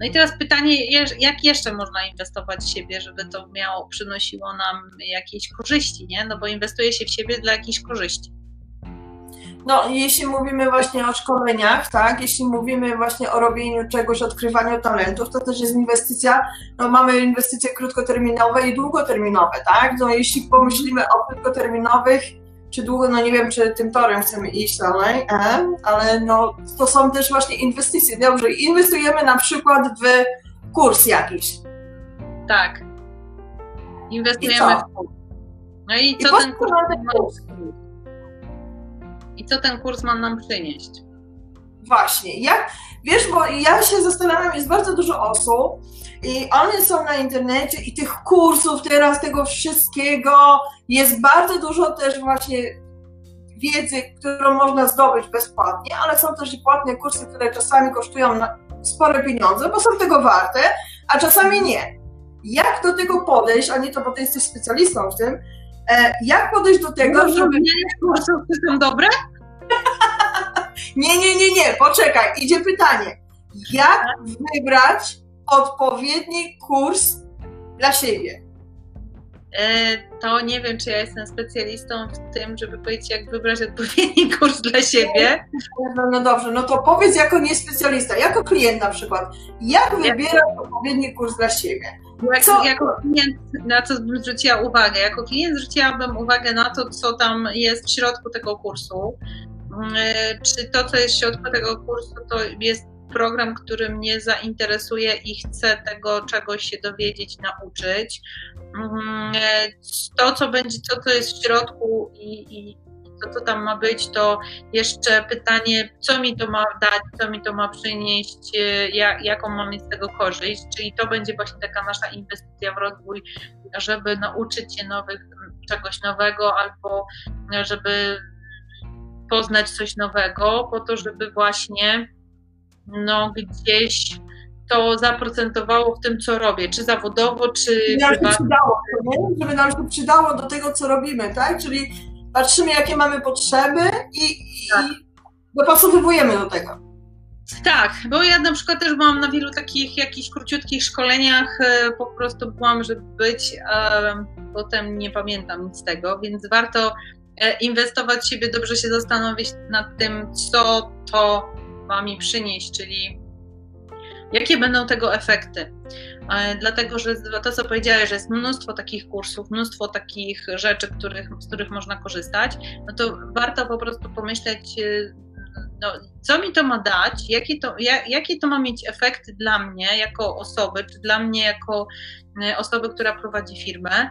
No i teraz pytanie, jak jeszcze można inwestować w siebie, żeby to miało, przynosiło nam jakieś korzyści, nie? No bo inwestuje się w siebie dla jakichś korzyści. No, jeśli mówimy właśnie o szkoleniach, tak, jeśli mówimy właśnie o robieniu czegoś, odkrywaniu talentów, to też jest inwestycja, no mamy inwestycje krótkoterminowe i długoterminowe, tak, no jeśli pomyślimy o krótkoterminowych, czy długo, no nie wiem, czy tym torem chcemy iść dalej, e, ale no to są też właśnie inwestycje, dobrze, inwestujemy na przykład w kurs jakiś. Tak. Inwestujemy I w kurs. No i co I ten kurs? I co ten kurs ma nam przynieść? Właśnie. Jak, wiesz, bo ja się zastanawiam, jest bardzo dużo osób i one są na internecie i tych kursów teraz, tego wszystkiego, jest bardzo dużo też właśnie wiedzy, którą można zdobyć bezpłatnie, ale są też i płatne kursy, które czasami kosztują spore pieniądze, bo są tego warte, a czasami nie. Jak do tego podejść, a nie to, bo ty jesteś specjalistą w tym, E, jak podejść do tego, no, żeby... Kursy są dobre? nie, nie, nie, nie, poczekaj, idzie pytanie. Jak wybrać odpowiedni kurs dla siebie? E, to nie wiem, czy ja jestem specjalistą w tym, żeby powiedzieć, jak wybrać odpowiedni kurs dla siebie. No, no dobrze, no to powiedz jako niespecjalista, jako klient na przykład, jak wybierać odpowiedni kurs dla siebie? Co? Jako klient, na co zwróciła uwagę? Jako klient zwróciłabym uwagę na to, co tam jest w środku tego kursu. Mm, e, czy to, co jest w środku tego kursu, to jest program, który mnie zainteresuje i chcę tego czegoś się dowiedzieć, nauczyć. Mm, to, co będzie, to, co jest w środku i, i to, co tam ma być, to jeszcze pytanie, co mi to ma dać, co mi to ma przynieść, e, jak, jaką mam z tego korzyść. Czyli to będzie właśnie taka nasza inwestycja w rozwój, żeby nauczyć się nowych, czegoś nowego albo żeby poznać coś nowego, po to, żeby właśnie no, gdzieś to zaprocentowało w tym, co robię, czy zawodowo, czy żeby nam się przydało, żeby nam się przydało do tego, co robimy, tak? Czyli patrzymy, jakie mamy potrzeby i, tak. i dopasowujemy do tego. Tak, bo ja na przykład też byłam na wielu takich jakichś króciutkich szkoleniach, e, po prostu byłam, żeby być, a potem nie pamiętam nic z tego, więc warto e, inwestować w siebie, dobrze się zastanowić nad tym, co to ma mi przynieść, czyli jakie będą tego efekty. E, dlatego, że to, co powiedziałeś, że jest mnóstwo takich kursów, mnóstwo takich rzeczy, których, z których można korzystać, no to warto po prostu pomyśleć, e, no, co mi to ma dać, jakie to, jakie to ma mieć efekty dla mnie jako osoby, czy dla mnie jako e, osoby, która prowadzi firmę,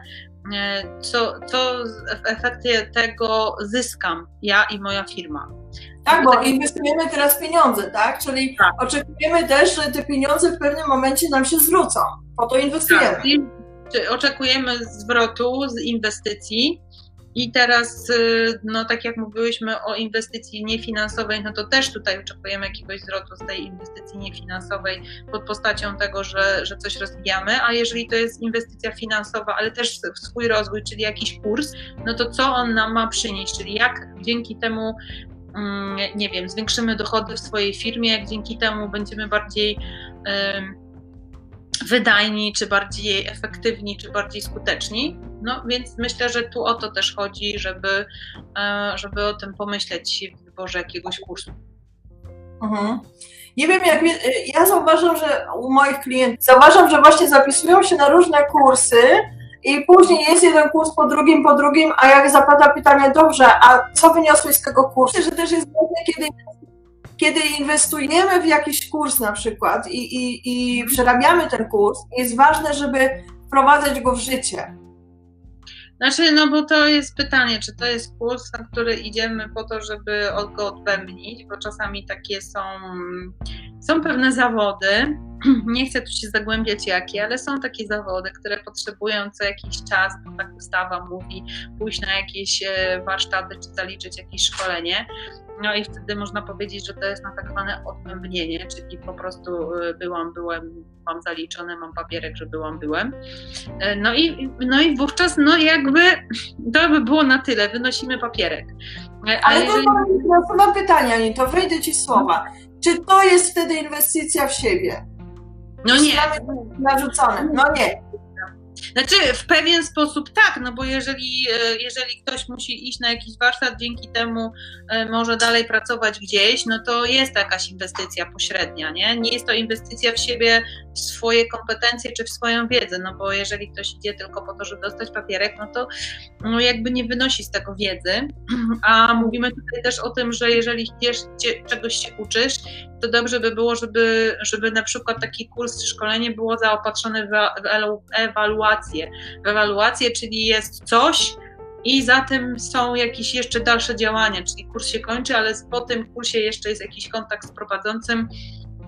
co, co w efekcie tego zyskam ja i moja firma. Tak, bo inwestujemy teraz pieniądze, tak? Czyli tak. oczekujemy też, że te pieniądze w pewnym momencie nam się zwrócą. Po to inwestujemy. Tak. Oczekujemy zwrotu z inwestycji. I teraz, y, no tak jak mówiłyśmy o inwestycji niefinansowej, no to też tutaj oczekujemy jakiegoś zwrotu z tej inwestycji niefinansowej pod postacią tego, że, że coś rozwijamy, a jeżeli to jest inwestycja finansowa, ale też w swój rozwój, czyli jakiś kurs, no to co on nam ma przynieść, czyli jak dzięki temu nie wiem, zwiększymy dochody w swojej firmie, jak dzięki temu będziemy bardziej wydajni, czy bardziej efektywni, czy bardziej skuteczni. No więc myślę, że tu o to też chodzi, żeby, e, żeby o tym pomyśleć w wyborze jakiegoś kursu. Mhm. Nie wiem, jak ja zauważam, że u moich klientów, zauważam, że właśnie zapisują się na różne kursy, i później jest jeden kurs po drugim, po drugim, a jak zapada pytanie, dobrze, a co wyniosłeś z tego kursu? Że też jest ważne, kiedy, kiedy inwestujemy w jakiś kurs na przykład i, i, i przerabiamy ten kurs, jest ważne, żeby wprowadzać go w życie. Znaczy, no bo to jest pytanie, czy to jest kurs, na który idziemy po to, żeby go odbębnić, bo czasami takie są, są pewne zawody, nie chcę tu się zagłębiać jakie, ale są takie zawody, które potrzebują co jakiś czas, bo tak ustawa mówi, pójść na jakieś e, warsztaty czy zaliczyć jakieś szkolenie. No i wtedy można powiedzieć, że to jest na tak zwane odbębnienie, czyli po prostu e, byłam, byłem, mam zaliczone, mam papierek, że byłam, byłem. E, no i, no i wówczas, no jakby to by było na tyle, wynosimy papierek. Ale, Ale jeżeli... to mam pytanie, Ani, to wejdę Ci słowa. Czy to jest wtedy inwestycja w siebie? No nie. Narzucone. No nie. Znaczy w pewien sposób tak, no bo jeżeli, e, jeżeli ktoś musi iść na jakiś warsztat, dzięki temu e, może dalej pracować gdzieś, no to jest jakaś inwestycja pośrednia, nie? Nie jest to inwestycja w siebie, w swoje kompetencje czy w swoją wiedzę, no bo jeżeli ktoś idzie tylko po to, żeby dostać papierek, no to no jakby nie wynosi z tego wiedzy, a mówimy tutaj też o tym, że jeżeli chcesz czegoś się uczysz, to dobrze by było, żeby, żeby na przykład taki kurs czy szkolenie było zaopatrzone w ewaluację. W ewaluację, czyli jest coś, i za tym są jakieś jeszcze dalsze działania, czyli kurs się kończy, ale po tym kursie jeszcze jest jakiś kontakt z prowadzącym,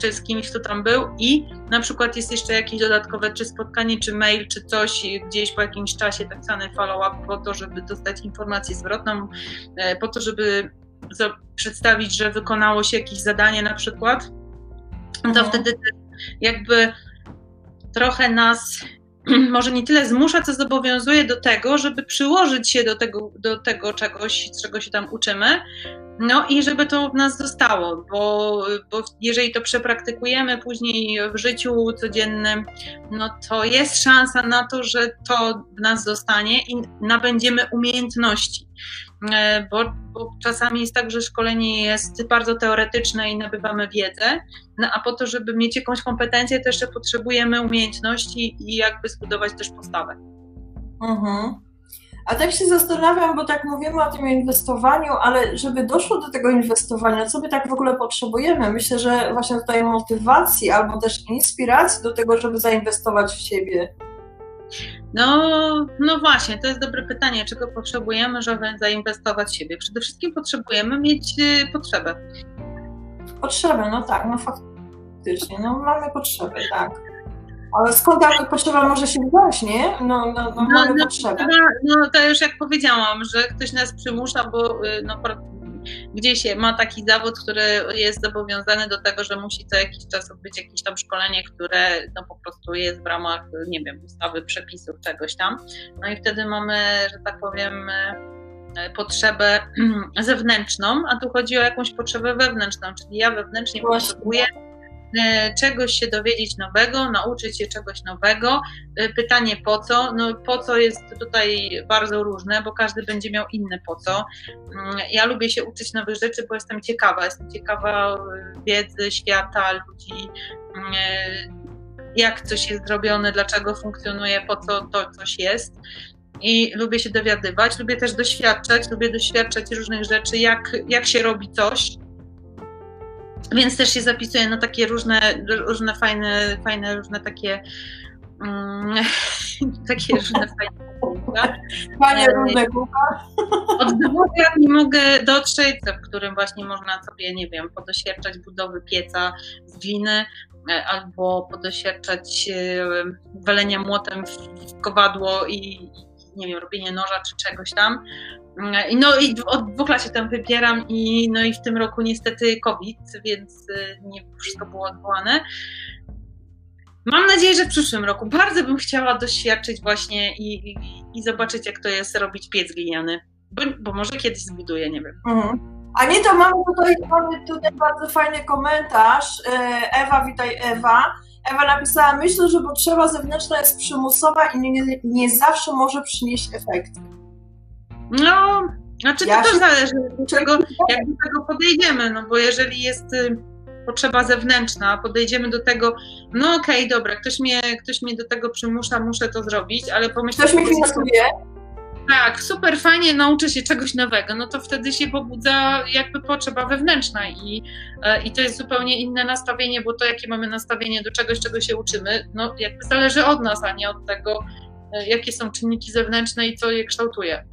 czy z kimś, kto tam był i na przykład jest jeszcze jakieś dodatkowe, czy spotkanie, czy mail, czy coś gdzieś po jakimś czasie, tak zwany follow-up po to, żeby dostać informację zwrotną, e, po to, żeby przedstawić, że wykonało się jakieś zadanie na przykład, to mhm. wtedy jakby trochę nas może nie tyle zmusza, co zobowiązuje do tego, żeby przyłożyć się do tego, do tego czegoś, czego się tam uczymy, no i żeby to w nas zostało, bo, bo jeżeli to przepraktykujemy później w życiu codziennym, no to jest szansa na to, że to w nas zostanie i nabędziemy umiejętności. E, bo, bo, czasami jest tak, że szkolenie jest bardzo teoretyczne i nabywamy wiedzę, no a po to, żeby mieć jakąś kompetencję, jeszcze potrzebujemy umiejętności i jakby zbudować też postawę. Mhm. A tak się zastanawiam, bo tak mówimy o tym inwestowaniu, ale żeby doszło do tego inwestowania, co my tak w ogóle potrzebujemy? Myślę, że właśnie tutaj motywacji albo też inspiracji do tego, żeby zainwestować w siebie. No, no właśnie, to jest dobre pytanie, czego potrzebujemy, żeby zainwestować w siebie. Przede wszystkim potrzebujemy mieć y, potrzebę. Potrzebę, no tak, no faktycznie, no mamy potrzebę, tak. Ale skąd ta potrzeba może się wziąć, nie? No, no, no, no mamy no, potrzebę. No to już jak powiedziałam, że ktoś nas przymusza, bo y, no, gdzieś ma taki zawód, który jest zobowiązany do tego, że musi co jakiś czas odbyć jakieś tam szkolenie, które no po prostu jest w ramach, nie wiem, ustawy, przepisów, czegoś tam. No i wtedy mamy, że tak powiem, e, potrzebę zewnętrzną, a tu chodzi o jakąś potrzebę wewnętrzną, czyli ja wewnętrznie Właśnie. potrzebuję E, czegoś się dowiedzieć nowego, nauczyć się czegoś nowego. E, pytanie po co? No po co jest tutaj bardzo różne, bo każdy będzie miał inne po co. Mm, ja lubię się uczyć nowych rzeczy, bo jestem ciekawa. Jestem ciekawa e, wiedzy, świata, ludzi, mm, jak coś jest zrobione, dlaczego funkcjonuje, po co to coś jest i lubię się dowiadywać, lubię też doświadczać, lubię doświadczać różnych rzeczy, jak, jak się robi coś, więc też się zapisuję na takie różne, różne fajne, fajne różne takie um, takie różne fajne kółka. Fajne różne kółka. Od dwóch lat nie mogę dotrzeć, w którym właśnie można sobie, nie wiem, podoświadczać budowy pieca z gliny, e, albo podoświadczać walenia młotem w kowadło i, nie wiem, robienie noża czy czegoś tam. No i od dwóch lat się tam wybieram i, no i w tym roku niestety COVID, więc y, nie wszystko było odwołane. Mam nadzieję, że w przyszłym roku bardzo bym chciała doświadczyć właśnie i, i, i zobaczyć, jak to jest robić piec gliniany. Bo, bo może kiedyś zbuduję, nie wiem. Mhm. A nie, to mamy tutaj, mamy tutaj bardzo fajny komentarz. E, Ewa, witaj Ewa. Ewa napisała, myślę, że potrzeba zewnętrzna jest przymusowa i nie, nie zawsze może przynieść efekty. No, znaczy to ja też się... zależy, do czego, jak do tego podejdziemy, no bo jeżeli jest y, potrzeba zewnętrzna, podejdziemy do tego, no okej, okay, dobra, ktoś mnie, ktoś mnie do tego przymusza, muszę to zrobić, ale pomyślę... Ktoś mnie finansuje? Tak, super fajnie, nauczę się czegoś nowego, no to wtedy się pobudza jakby potrzeba wewnętrzna i, e, i to jest zupełnie inne nastawienie, bo to jakie mamy nastawienie do czegoś, czego się uczymy, no jakby zależy od nas, a nie od tego, e, jakie są czynniki zewnętrzne i co je kształtuje.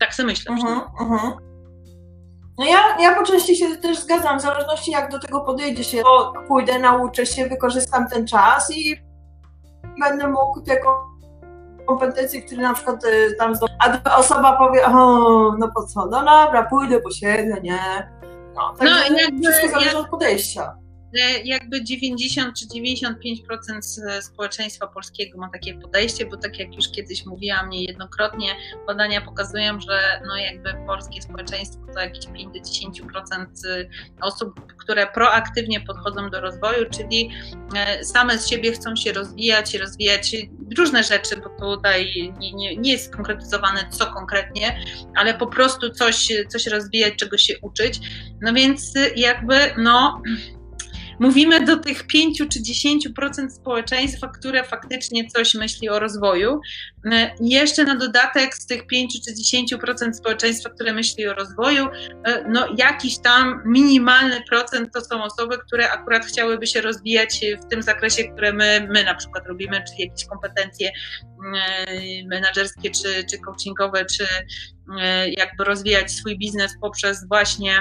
Tak sobie myślę. Uh-huh, uh-huh. No ja, ja po części się też zgadzam, w zależności jak do tego podejdzie się, bo pójdę, nauczę się, wykorzystam ten czas i będę mógł te kompetencje, które na przykład y, tam zdobyć, a osoba powie, o, no po co, no dobra, pójdę, posiedzę, nie. No, no jakby, wszystko zależy od podejścia. Jakby 90 czy 95% społeczeństwa polskiego ma takie podejście, bo tak jak już kiedyś mówiłam niejednokrotnie, badania pokazują, że no jakby polskie społeczeństwo to jakieś 5-10% osób, które proaktywnie podchodzą do rozwoju, czyli e, same z siebie chcą się rozwijać rozwijać różne rzeczy, bo tutaj nie, nie, nie jest konkretyzowane co konkretnie, ale po prostu coś, coś rozwijać, czego się uczyć. No więc jakby no mówimy do tych 5 czy 10% społeczeństwa, które faktycznie coś myśli o rozwoju. E, jeszcze na dodatek z tych 5 czy 10% społeczeństwa, które myśli o rozwoju, e, no jakiś tam minimalny procent to są osoby, które akurat chciałyby się rozwijać w tym zakresie, które my, my na przykład robimy, czyli jakieś kompetencje e, menedżerskie, czy, czy coachingowe, czy jakby rozwijać swój biznes poprzez właśnie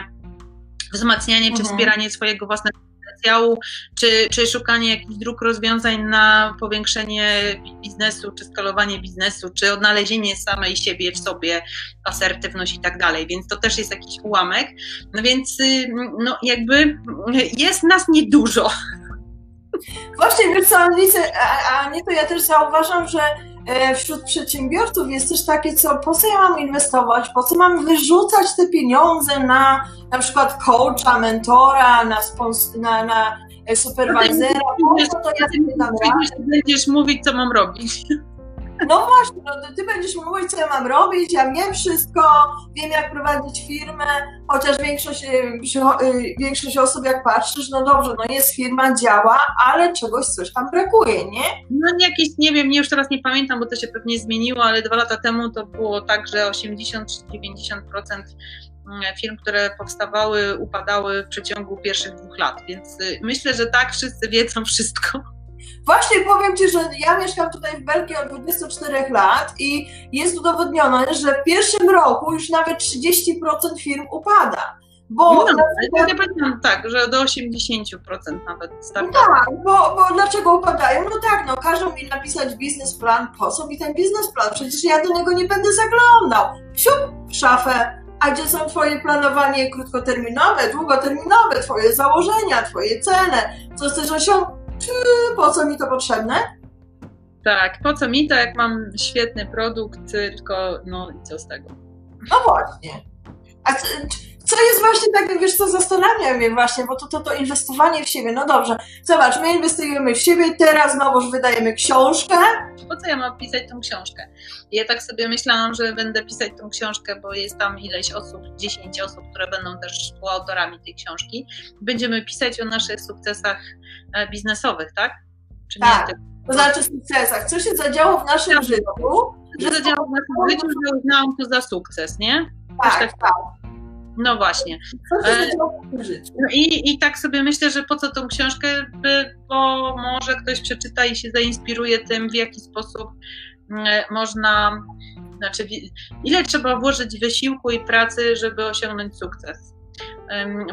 wzmacnianie czy mhm. wspieranie swojego własnego potencjału, czy, czy szukanie jakichś dróg rozwiązań na powiększenie biznesu, czy skalowanie biznesu, czy odnalezienie samej siebie w sobie, asertywność i tak dalej. Więc to też jest jakiś ułamek. No więc y, no jakby jest nas niedużo. Właśnie, wiesz co, Anice, a, a nie to ja też zauważam, że wśród przedsiębiorców jest też takie, co po co ja mam inwestować, po co mam wyrzucać te pieniądze na na przykład coacha, mentora, na, na, na superwizera, po co to ja sobie tam Będziesz mówić, co mam robić. No właśnie, no ty będziesz mówić, co ja mam robić, ja wiem wszystko, wiem jak prowadzić firmę, chociaż większość, y, y, większość osób jak patrzysz, no dobrze, no jest firma, działa, ale czegoś coś tam brakuje, nie? No jakieś, nie wiem, już teraz nie pamiętam, bo to się pewnie zmieniło, ale dwa lata temu to było tak, że 80 czy 90% firm, które powstawały, upadały w przeciągu pierwszych dwóch lat, więc myślę, że tak wszyscy wiedzą wszystko. Właśnie powiem Ci, że ja mieszkam tutaj w Belgii od 24 lat i jest udowodnione, że w pierwszym roku już nawet 30% firm upada. Bo no, ja pamiętam tak, że do 80% nawet startuje. No tak, bo, bo dlaczego upadają? No tak, no każą mi napisać biznesplan, po co mi ten biznesplan? Przecież ja do niego nie będę zaglądał. Siup, szafę, a gdzie są Twoje planowanie krótkoterminowe, długoterminowe, Twoje założenia, Twoje cele, co chcesz osiągnąć, po co mi to potrzebne? Tak, po co mi to, jak mam świetny produkt, tylko no i co z tego? No właśnie. A co jest właśnie tak, wiesz co, zastanawia mnie właśnie, bo to, to, to inwestowanie w siebie, no dobrze, zobacz, my inwestujemy w siebie, teraz znowuż wydajemy książkę. Po co ja mam pisać tą książkę? Ja tak sobie myślałam, że będę pisać tą książkę, bo jest tam ileś osób, 10 osób, które będą też współautorami tej książki. Będziemy pisać o naszych sukcesach e, biznesowych, tak? Czy tak. To znaczy sukcesach. Co się zadziało w naszym tak. życiu? Co się zadziało w naszym życiu, że uznałam to za sukces, nie? Tak, tak. tak. No właśnie. E, no I, I tak sobie myślę, że po co tą książkę, bo może ktoś przeczyta i się zainspiruje tym, w jaki sposób mm, można, znaczy ile trzeba włożyć wysiłku i pracy, żeby osiągnąć sukces.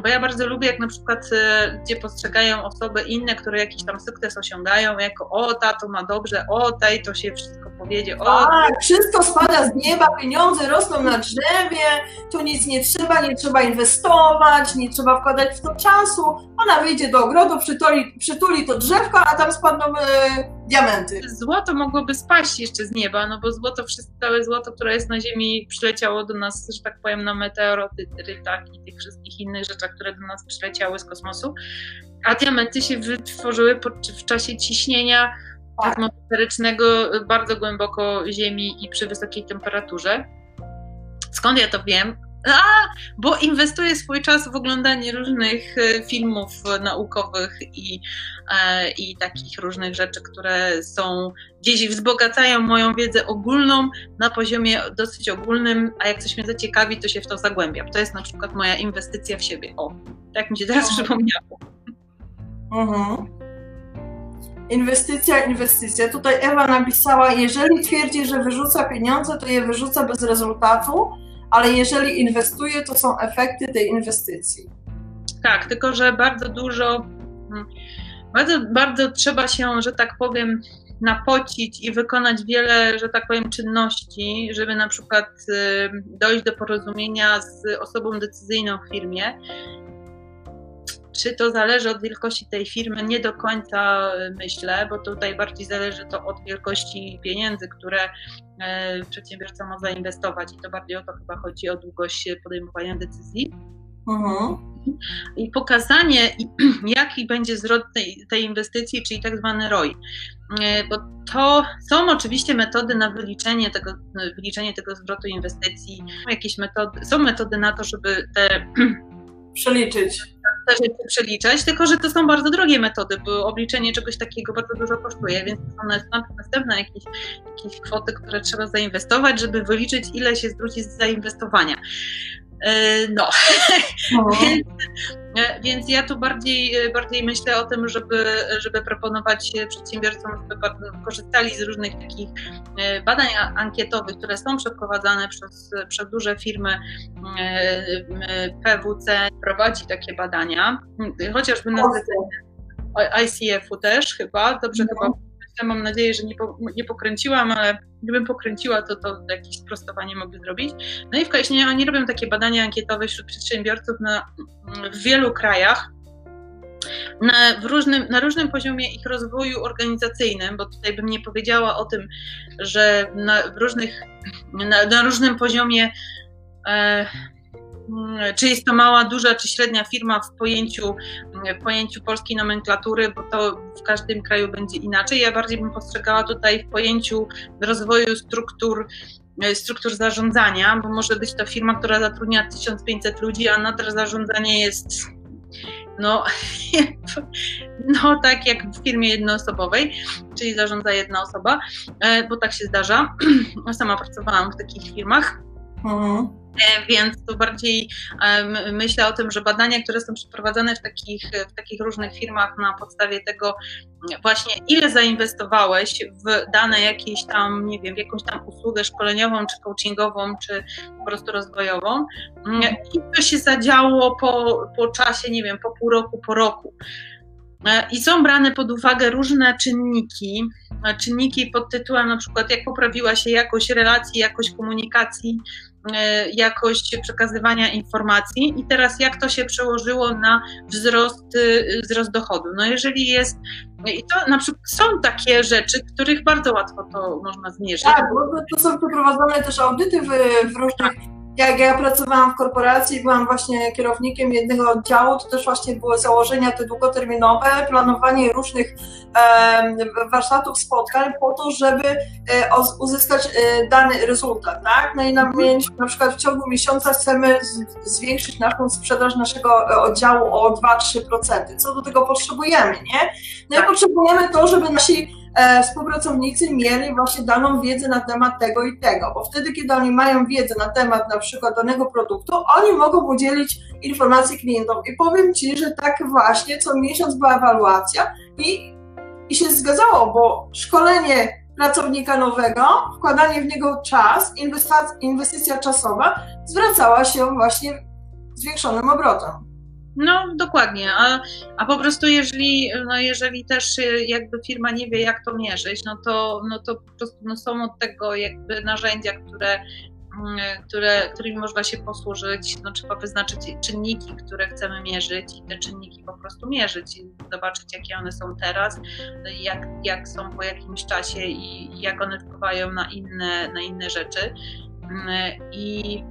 Bo ja bardzo lubię, jak na przykład e, gdzie postrzegają osoby inne, które jakiś tam sukces osiągają, jako o, ta to ma dobrze, o, tej to się wszystko powiedzie, o. Tak, wszystko spada z nieba, pieniądze rosną na drzewie, tu nic nie trzeba, nie trzeba inwestować, nie trzeba wkładać w to czasu. Ona wyjdzie do ogrodu, przytuli, przytuli to drzewko, a tam spadną e, diamenty. Złoto mogłoby spaść jeszcze z nieba, no bo złoto, całe złoto, które jest na Ziemi, przyleciało do nas, że tak powiem, na meteorytach i tych wszystkich innych rzeczach, które do nas przyleciały z kosmosu, a diamenty się wytworzyły w czasie ciśnienia tak. atmosferycznego bardzo głęboko Ziemi i przy wysokiej temperaturze. Skąd ja to wiem? A, bo inwestuję swój czas w oglądanie różnych e, filmów naukowych i, e, i takich różnych rzeczy, które są gdzieś wzbogacają moją wiedzę ogólną na poziomie dosyć ogólnym, a jak coś mnie zaciekawi, to się w to zagłębiam. To jest na przykład moja inwestycja w siebie. O, tak mi się teraz mhm. przypomniało. Mhm. Inwestycja, inwestycja. Tutaj Ewa napisała, jeżeli twierdzi, że wyrzuca pieniądze, to je wyrzuca bez rezultatu ale jeżeli inwestuje, to są efekty tej inwestycji. Tak, tylko że bardzo dużo, mm, bardzo, bardzo trzeba się, że tak powiem, napocić i wykonać wiele, że tak powiem, czynności, żeby na przykład dojść do porozumienia z osobą decyzyjną w firmie. Czy to zależy od wielkości tej firmy? Nie do końca myślę, bo tutaj bardziej zależy to od wielkości pieniędzy, które e, przedsiębiorca ma zainwestować i to bardziej o to chyba chodzi, o długość podejmowania decyzji. Mhm. I pokazanie, jaki będzie zwrot tej, tej inwestycji, czyli tak zwany ROI. E, bo to są oczywiście metody na wyliczenie tego, wyliczenie tego zwrotu inwestycji. Jakieś metody, są metody na to, żeby te przeliczyć. Te rzeczy przeliczać, tylko że to są bardzo drogie metody, bo obliczenie czegoś takiego bardzo dużo kosztuje, więc są następne jakieś, jakieś kwoty, które trzeba zainwestować, żeby wyliczyć, ile się zwróci z zainwestowania. E, no, więc, e, więc ja tu bardziej, bardziej myślę o tym, żeby, żeby proponować przedsiębiorcom, żeby korzystali z różnych takich e, badań ankietowych, które są przeprowadzane przez, przez duże firmy. PWC prowadzi takie badania, chociażby na ICF-u też chyba, dobrze no. chyba mam nadzieję, że nie, po, nie pokręciłam, ale gdybym pokręciła, to to jakieś sprostowanie mogę zrobić. No i w Kaiśnie oni robią takie badania ankietowe wśród przedsiębiorców na, w wielu krajach, na, różnym, na różnym poziomie ich rozwoju organizacyjnym, bo tutaj bym nie powiedziała o tym, że na, różnych, na, na różnym poziomie e, Mm, czy jest to mała, duża czy średnia firma w pojęciu, w pojęciu polskiej nomenklatury, bo to w każdym kraju będzie inaczej. Ja bardziej bym postrzegała tutaj w pojęciu rozwoju struktur e, struktur zarządzania, bo może być to firma, która zatrudnia 1500 ludzi, a nadal zarządzanie jest no, no tak jak w firmie jednoosobowej, czyli zarządza jedna osoba, e, bo tak się zdarza. Sama pracowałam w takich firmach. Mhm. E, więc tu bardziej myślę o tym, że badania, które są przeprowadzane w takich, w takich różnych firmach na podstawie tego właśnie ile zainwestowałeś w dane jakieś tam, nie wiem, w jakąś tam usługę szkoleniową, czy coachingową, czy po prostu rozwojową mm, i co się zadziało po, po czasie, nie wiem, po pół roku, po roku. E, I są brane pod uwagę różne czynniki, e, czynniki pod tytułem na przykład jak poprawiła się jakość relacji, jakość komunikacji, E, jakość przekazywania informacji i teraz jak to się przełożyło na wzrost, y, wzrost dochodu. No jeżeli jest, i to na przykład są takie rzeczy, których bardzo łatwo to można zmierzyć. Tak, bo to są przeprowadzone też audyty w, w różnych jak ja pracowałam w korporacji, byłam właśnie kierownikiem jednego oddziału, to też właśnie były założenia te długoterminowe, planowanie różnych warsztatów, spotkań po to, żeby e, uzyskać e, dany rezultat, tak? No i na, mhm. na przykład w ciągu miesiąca chcemy zwiększyć naszą sprzedaż naszego e, oddziału o 2-3%. Co do tego potrzebujemy, nie? No i tak. potrzebujemy to, żeby nasi współpracownicy mieli właśnie daną wiedzę na temat tego i tego, bo wtedy, kiedy oni mają wiedzę na temat na przykład danego produktu, oni mogą udzielić informacji klientom. I powiem Ci, że tak właśnie co miesiąc była ewaluacja i, i się zgadzało, bo szkolenie pracownika nowego, wkładanie w niego czas, inwestycja czasowa zwracała się właśnie zwiększonym obrotem. No, dokładnie. A, a po prostu jeżeli, no jeżeli też jakby firma nie wie, jak to mierzyć, no to, no to po prostu no są od tego jakby narzędzia, które, mm, które, którymi można się posłużyć. No, trzeba wyznaczyć czynniki, które chcemy mierzyć i te czynniki po prostu mierzyć i zobaczyć, jakie one są teraz, jak, jak są po jakimś czasie i jak one wpływają na inne, na inne rzeczy. Mm, I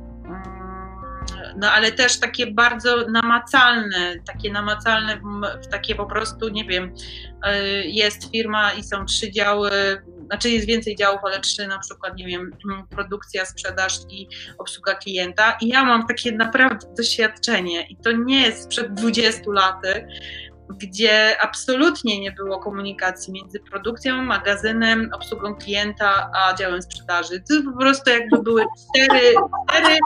no ale też takie bardzo namacalne, takie namacalne, takie po prostu, nie wiem, e, jest firma i są trzy działy, znaczy jest więcej działów, ale trzy na przykład, nie wiem, produkcja, sprzedaż i obsługa klienta. I ja mam takie naprawdę doświadczenie i to nie jest sprzed 20 laty, gdzie absolutnie nie było komunikacji między produkcją, magazynem, obsługą klienta, a działem sprzedaży. To po prostu jakby były cztery, cztery,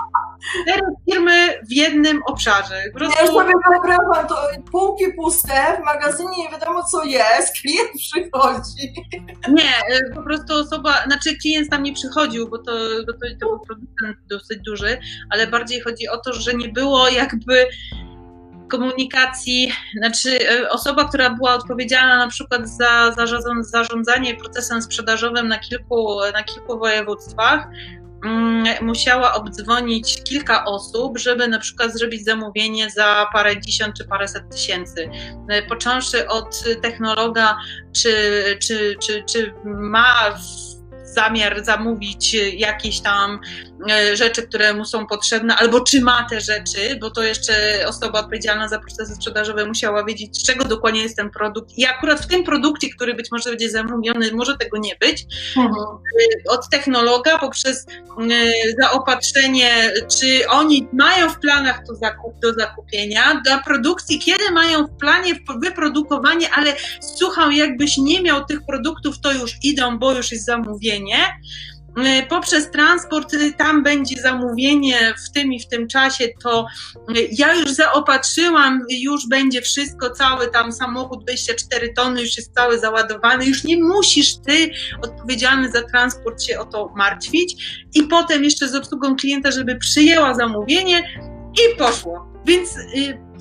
cztery firmy w jednym obszarze. Po prostu... Ja sobie wyobrażam, to półki puste, w magazynie nie wiadomo co jest, klient przychodzi. Nie, y, po prostu osoba, znaczy klient tam nie przychodził, bo to, bo to, to był producent dosyć duży, ale bardziej chodzi o to, że nie było jakby komunikacji, znaczy e, osoba, która była odpowiedzialna na przykład za zarządzanie procesem sprzedażowym na kilku, na kilku województwach, mm, musiała obdzwonić kilka osób, żeby na przykład zrobić zamówienie za parę dziesiąt czy paręset tysięcy. E, począwszy od technologa, czy, czy, czy, czy ma zamiar zamówić jakieś tam rzeczy, które mu są potrzebne, albo czy ma te rzeczy, bo to jeszcze osoba odpowiedzialna za procesy sprzedażowe musiała wiedzieć, z czego dokładnie jest ten produkt. I akurat w tym produkcie, który być może będzie zamówiony, może tego nie być. Mhm. E, od technologa poprzez e, zaopatrzenie, czy oni mają w planach to zakup, do zakupienia, dla produkcji, kiedy mają w planie wyprodukowanie, ale słucham, jakbyś nie miał tych produktów, to już idą, bo już jest zamówienie poprzez transport y, tam będzie zamówienie w tym i w tym czasie, to y, ja już zaopatrzyłam, już będzie wszystko, cały tam samochód 24 tony, już jest cały załadowany, już nie musisz ty, odpowiedzialny za transport, się o to martwić. I potem jeszcze z obsługą klienta, żeby przyjęła zamówienie i poszło. Więc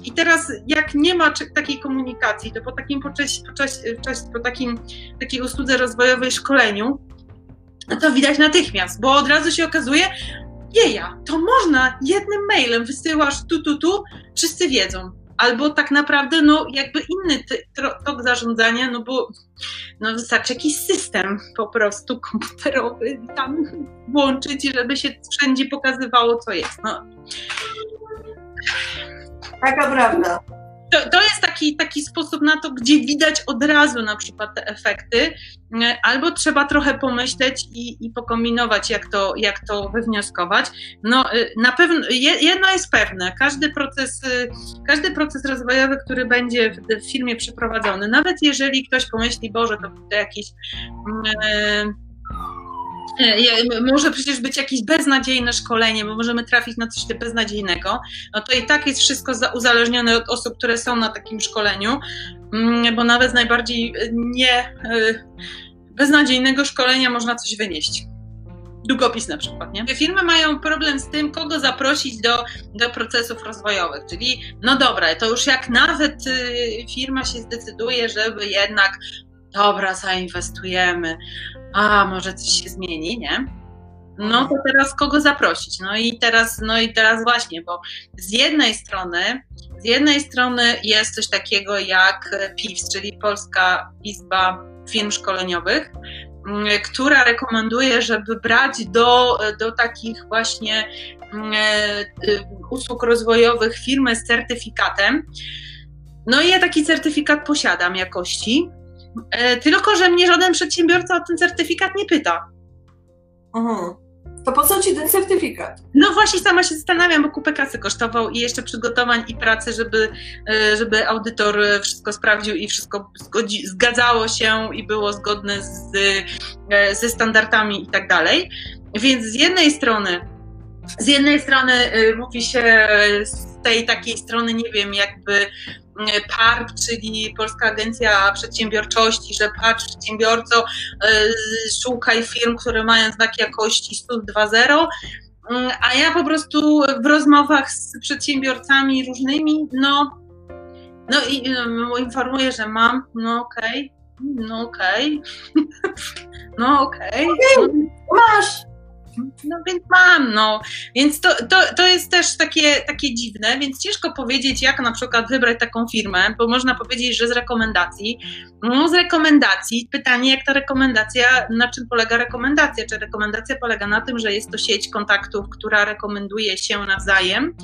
i teraz, jak nie ma takiej komunikacji, to po takim po, czasie, po, czasie, po takim, takiej usłudze rozwojowej szkoleniu, no to widać natychmiast, bo od razu się okazuje, jeja, to można jednym mailem wysyłasz tu, tu, tu, wszyscy wiedzą. Albo tak naprawdę, no jakby inny tok zarządzania, no bo no wystarczy jakiś system po prostu komputerowy tam włączyć, żeby się wszędzie pokazywało, co jest. No. Taka prawda. To, to jest taki, taki sposób na to, gdzie widać od razu na przykład te efekty, albo trzeba trochę pomyśleć i, i pokombinować, jak to, jak to wywnioskować. No, y, na pewno, jedno jest pewne, każdy proces, y, każdy proces rozwojowy, który będzie w, w filmie przeprowadzony, nawet jeżeli ktoś pomyśli, Boże, to, to jakiś. Yy, może przecież być jakieś beznadziejne szkolenie, bo możemy trafić na coś beznadziejnego, no to i tak jest wszystko uzależnione od osób, które są na takim szkoleniu, mm, bo nawet z najbardziej e, nie e, beznadziejnego szkolenia można coś wynieść. Długopis na przykład, nie? Firmy mają problem z tym, kogo zaprosić do, do procesów rozwojowych, czyli no dobra, to już jak nawet y, firma się zdecyduje, żeby jednak dobra, zainwestujemy, a może coś się zmieni, nie? No to teraz kogo zaprosić? No i teraz, no i teraz właśnie, bo z jednej strony, z jednej strony jest coś takiego jak PIWS, czyli Polska Izba Firm Szkoleniowych, która rekomenduje, żeby brać do, do takich właśnie e, usług rozwojowych firmy z certyfikatem. No i ja taki certyfikat posiadam jakości. E, tylko, że mnie żaden przedsiębiorca o ten certyfikat nie pyta. Mhm. To po co ci ten certyfikat? No właśnie sama się zastanawiam, bo kupę kasy kosztował i jeszcze przygotowań i pracy, żeby, e, żeby audytor wszystko sprawdził i wszystko zgodzi, zgadzało się i było zgodne z, e, ze standardami i tak dalej. Więc z jednej strony z jednej strony mówi się tej takiej strony, nie wiem, jakby PARP, czyli Polska Agencja Przedsiębiorczości, że patrz przedsiębiorco, e, szukaj firm, które mają znak jakości STUD 2.0, mm, a ja po prostu w rozmowach z przedsiębiorcami różnymi, no, no i no, informuję, że mam, no okej, okay, no okej, okay. no okej. Okay. Masz, no więc mam, no. Więc to, to, to jest też takie, takie dziwne, więc ciężko powiedzieć, jak na przykład wybrać taką firmę, bo można powiedzieć, że z rekomendacji. No z rekomendacji, pytanie, jak ta rekomendacja, na czym polega rekomendacja? Czy rekomendacja polega na tym, że jest to sieć kontaktów, która rekomenduje się nawzajem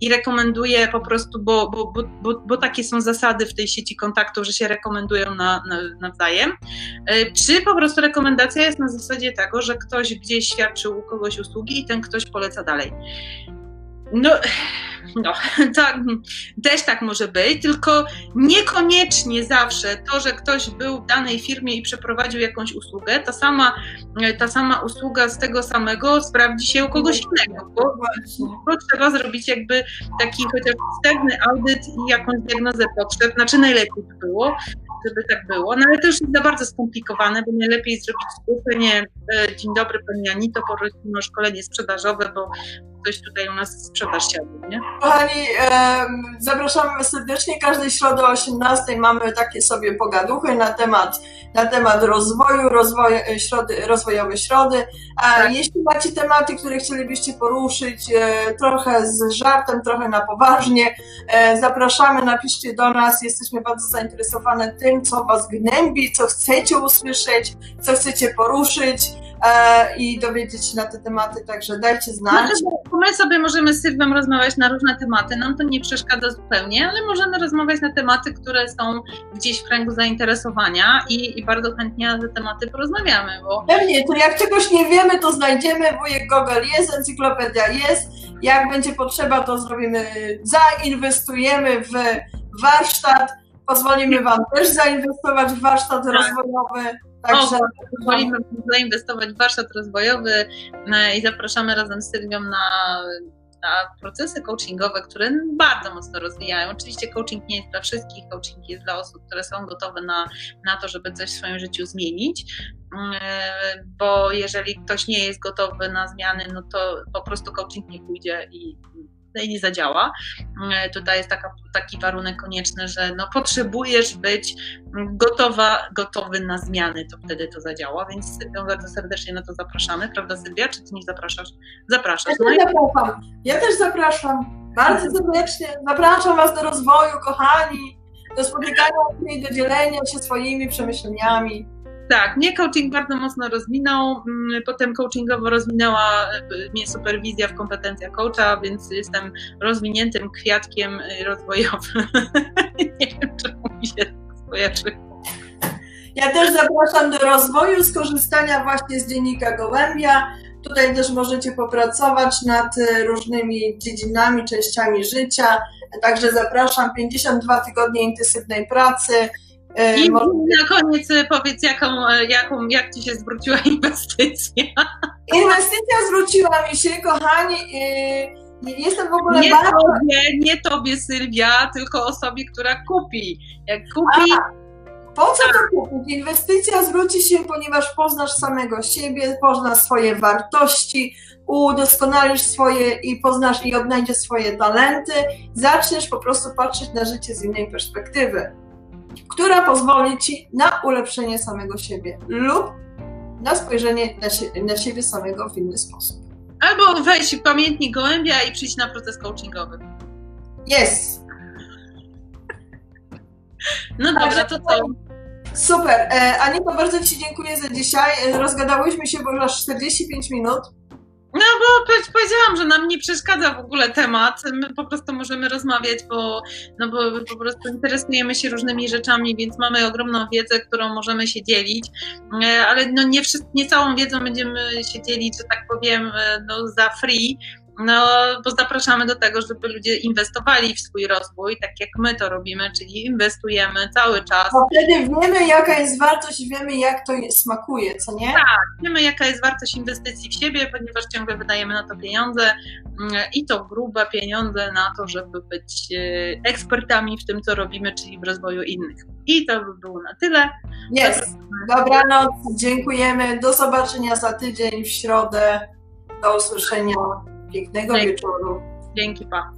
i rekomenduje po prostu, bo, bo, bo, bo, bo takie są zasady w tej sieci kontaktów, że się rekomendują na, na, nawzajem, e, czy po prostu rekomendacja jest na zasadzie tego, że ktoś gdzieś świadczył u kogoś usługi i ten ktoś poleca dalej. No, no tak, też tak może być, tylko niekoniecznie zawsze to, że ktoś był w danej firmie i przeprowadził jakąś usługę, ta sama, ta sama usługa z tego samego sprawdzi się u kogoś innego, bo, bo trzeba zrobić jakby taki chociaż wstępny audyt i jakąś diagnozę potrzeb, znaczy najlepiej by było, żeby tak było. No ale to już jest za bardzo skomplikowane, bo najlepiej zrobić zgłoszenie, e, dzień dobry Pani Anito, poprosimy o szkolenie sprzedażowe, bo ktoś tutaj u nas sprzedaż siadł, nie? Kochani, e, zapraszamy serdecznie. Każdej środy o 18 mamy takie sobie pogaduchy na temat, na temat rozwoju, rozwoju środy, rozwojowe środy. A tak. jeśli macie tematy, które chcielibyście poruszyć, e, trochę z żartem, trochę na poważnie, e, zapraszamy, napiszcie do nas. Jesteśmy bardzo zainteresowane tym, co Was gnębi, co chcecie usłyszeć, co chcecie poruszyć i dowiedzieć się na te tematy, także dajcie znać. No, my sobie możemy z Sylwem rozmawiać na różne tematy, nam to nie przeszkadza zupełnie, ale możemy rozmawiać na tematy, które są gdzieś w kręgu zainteresowania i, i bardzo chętnie na te tematy porozmawiamy. Bo... Pewnie, to jak czegoś nie wiemy, to znajdziemy, wujek Google jest, encyklopedia jest, jak będzie potrzeba, to zrobimy, zainwestujemy w warsztat, pozwolimy Wam też zainwestować w warsztat tak. rozwojowy. Także pozwolimy zainwestować w warsztat rozwojowy e, i zapraszamy razem z Sylwią na, na procesy coachingowe, które bardzo mocno rozwijają. Oczywiście coaching nie jest dla wszystkich, coaching jest dla osób, które są gotowe na, na to, żeby coś w swoim życiu zmienić, e, bo jeżeli ktoś nie jest gotowy na zmiany, no to po prostu coaching nie pójdzie i i nie zadziała. E, tutaj jest taka, taki warunek konieczny, że no, potrzebujesz być gotowa, gotowy na zmiany, to wtedy to zadziała, więc Sylwią bardzo serdecznie na to zapraszamy, prawda Sylwia? Czy ty nie zapraszasz? Zapraszasz. Ja też zapraszam. Ja też zapraszam. Bardzo serdecznie. Zapraszam Was do rozwoju, kochani, do spotykania i do dzielenia się swoimi przemyśleniami. Tak, mnie coaching bardzo mocno rozwinął. Mm, potem coachingowo rozwinęła y, mnie superwizja w kompetencjach coacha, więc jestem rozwiniętym kwiatkiem y, rozwojowym. Nie wiem, czemu mi się skojarzyło. Ja też zapraszam do rozwoju, skorzystania właśnie z dziennika Gołębia. Tutaj też możecie popracować nad y, różnymi dziedzinami, częściami życia. Także zapraszam 52 tygodnie intensywnej pracy E, I na koniec e, powiedz, jaką, e, jaką, jak Ci się zwróciła inwestycja? Inwestycja zwróciła mi się, kochani. Jestem w ogóle nie bardzo... Tobie, nie Tobie, Sylwia, tylko osobie, która kupi. Jak kupi... A, po co to kupić? Inwestycja zwróci się, ponieważ poznasz samego siebie, poznasz swoje wartości, udoskonalisz swoje i poznasz i odnajdziesz swoje talenty, zaczniesz po prostu patrzeć na życie z innej perspektywy która pozwoli Ci na ulepszenie samego siebie lub na spojrzenie na, sie na siebie samego w inny sposób. Albo weź pamiętnik gołębia i przyjść na proces coachingowy. Jest. No dobrze, to co? Super. E, Anita, bardzo Ci dziękuję za dzisiaj. E, rozgadałyśmy się, bo już aż 45 minut. Bo powiedziałam, że nam nie przeszkadza w ogóle temat. My po prostu możemy rozmawiać, bo, no bo po prostu interesujemy się różnymi rzeczami, więc mamy ogromną wiedzę, którą możemy się dzielić, e, ale no nie, nie całą wiedzą będziemy się dzielić, że tak powiem, e, no za free, no, bo zapraszamy do tego, żeby ludzie inwestowali w swój rozwój, tak jak my to robimy, czyli inwestujemy cały czas. Bo wtedy wiemy, jaka jest wartość, wiemy, jak to smakuje, co nie? Tak, wiemy, jaka jest wartość inwestycji w siebie, ponieważ ciągle wydajemy na to pieniądze mm, i to grube pieniądze na to, żeby być e, ekspertami w tym, co robimy, czyli w rozwoju innych. I to by było na tyle. Jest. Dobranoc, dziękujemy. Do zobaczenia za tydzień w środę. Do usłyszenia. Pięknego Dzięki. wieczoru. Dzięki, pa.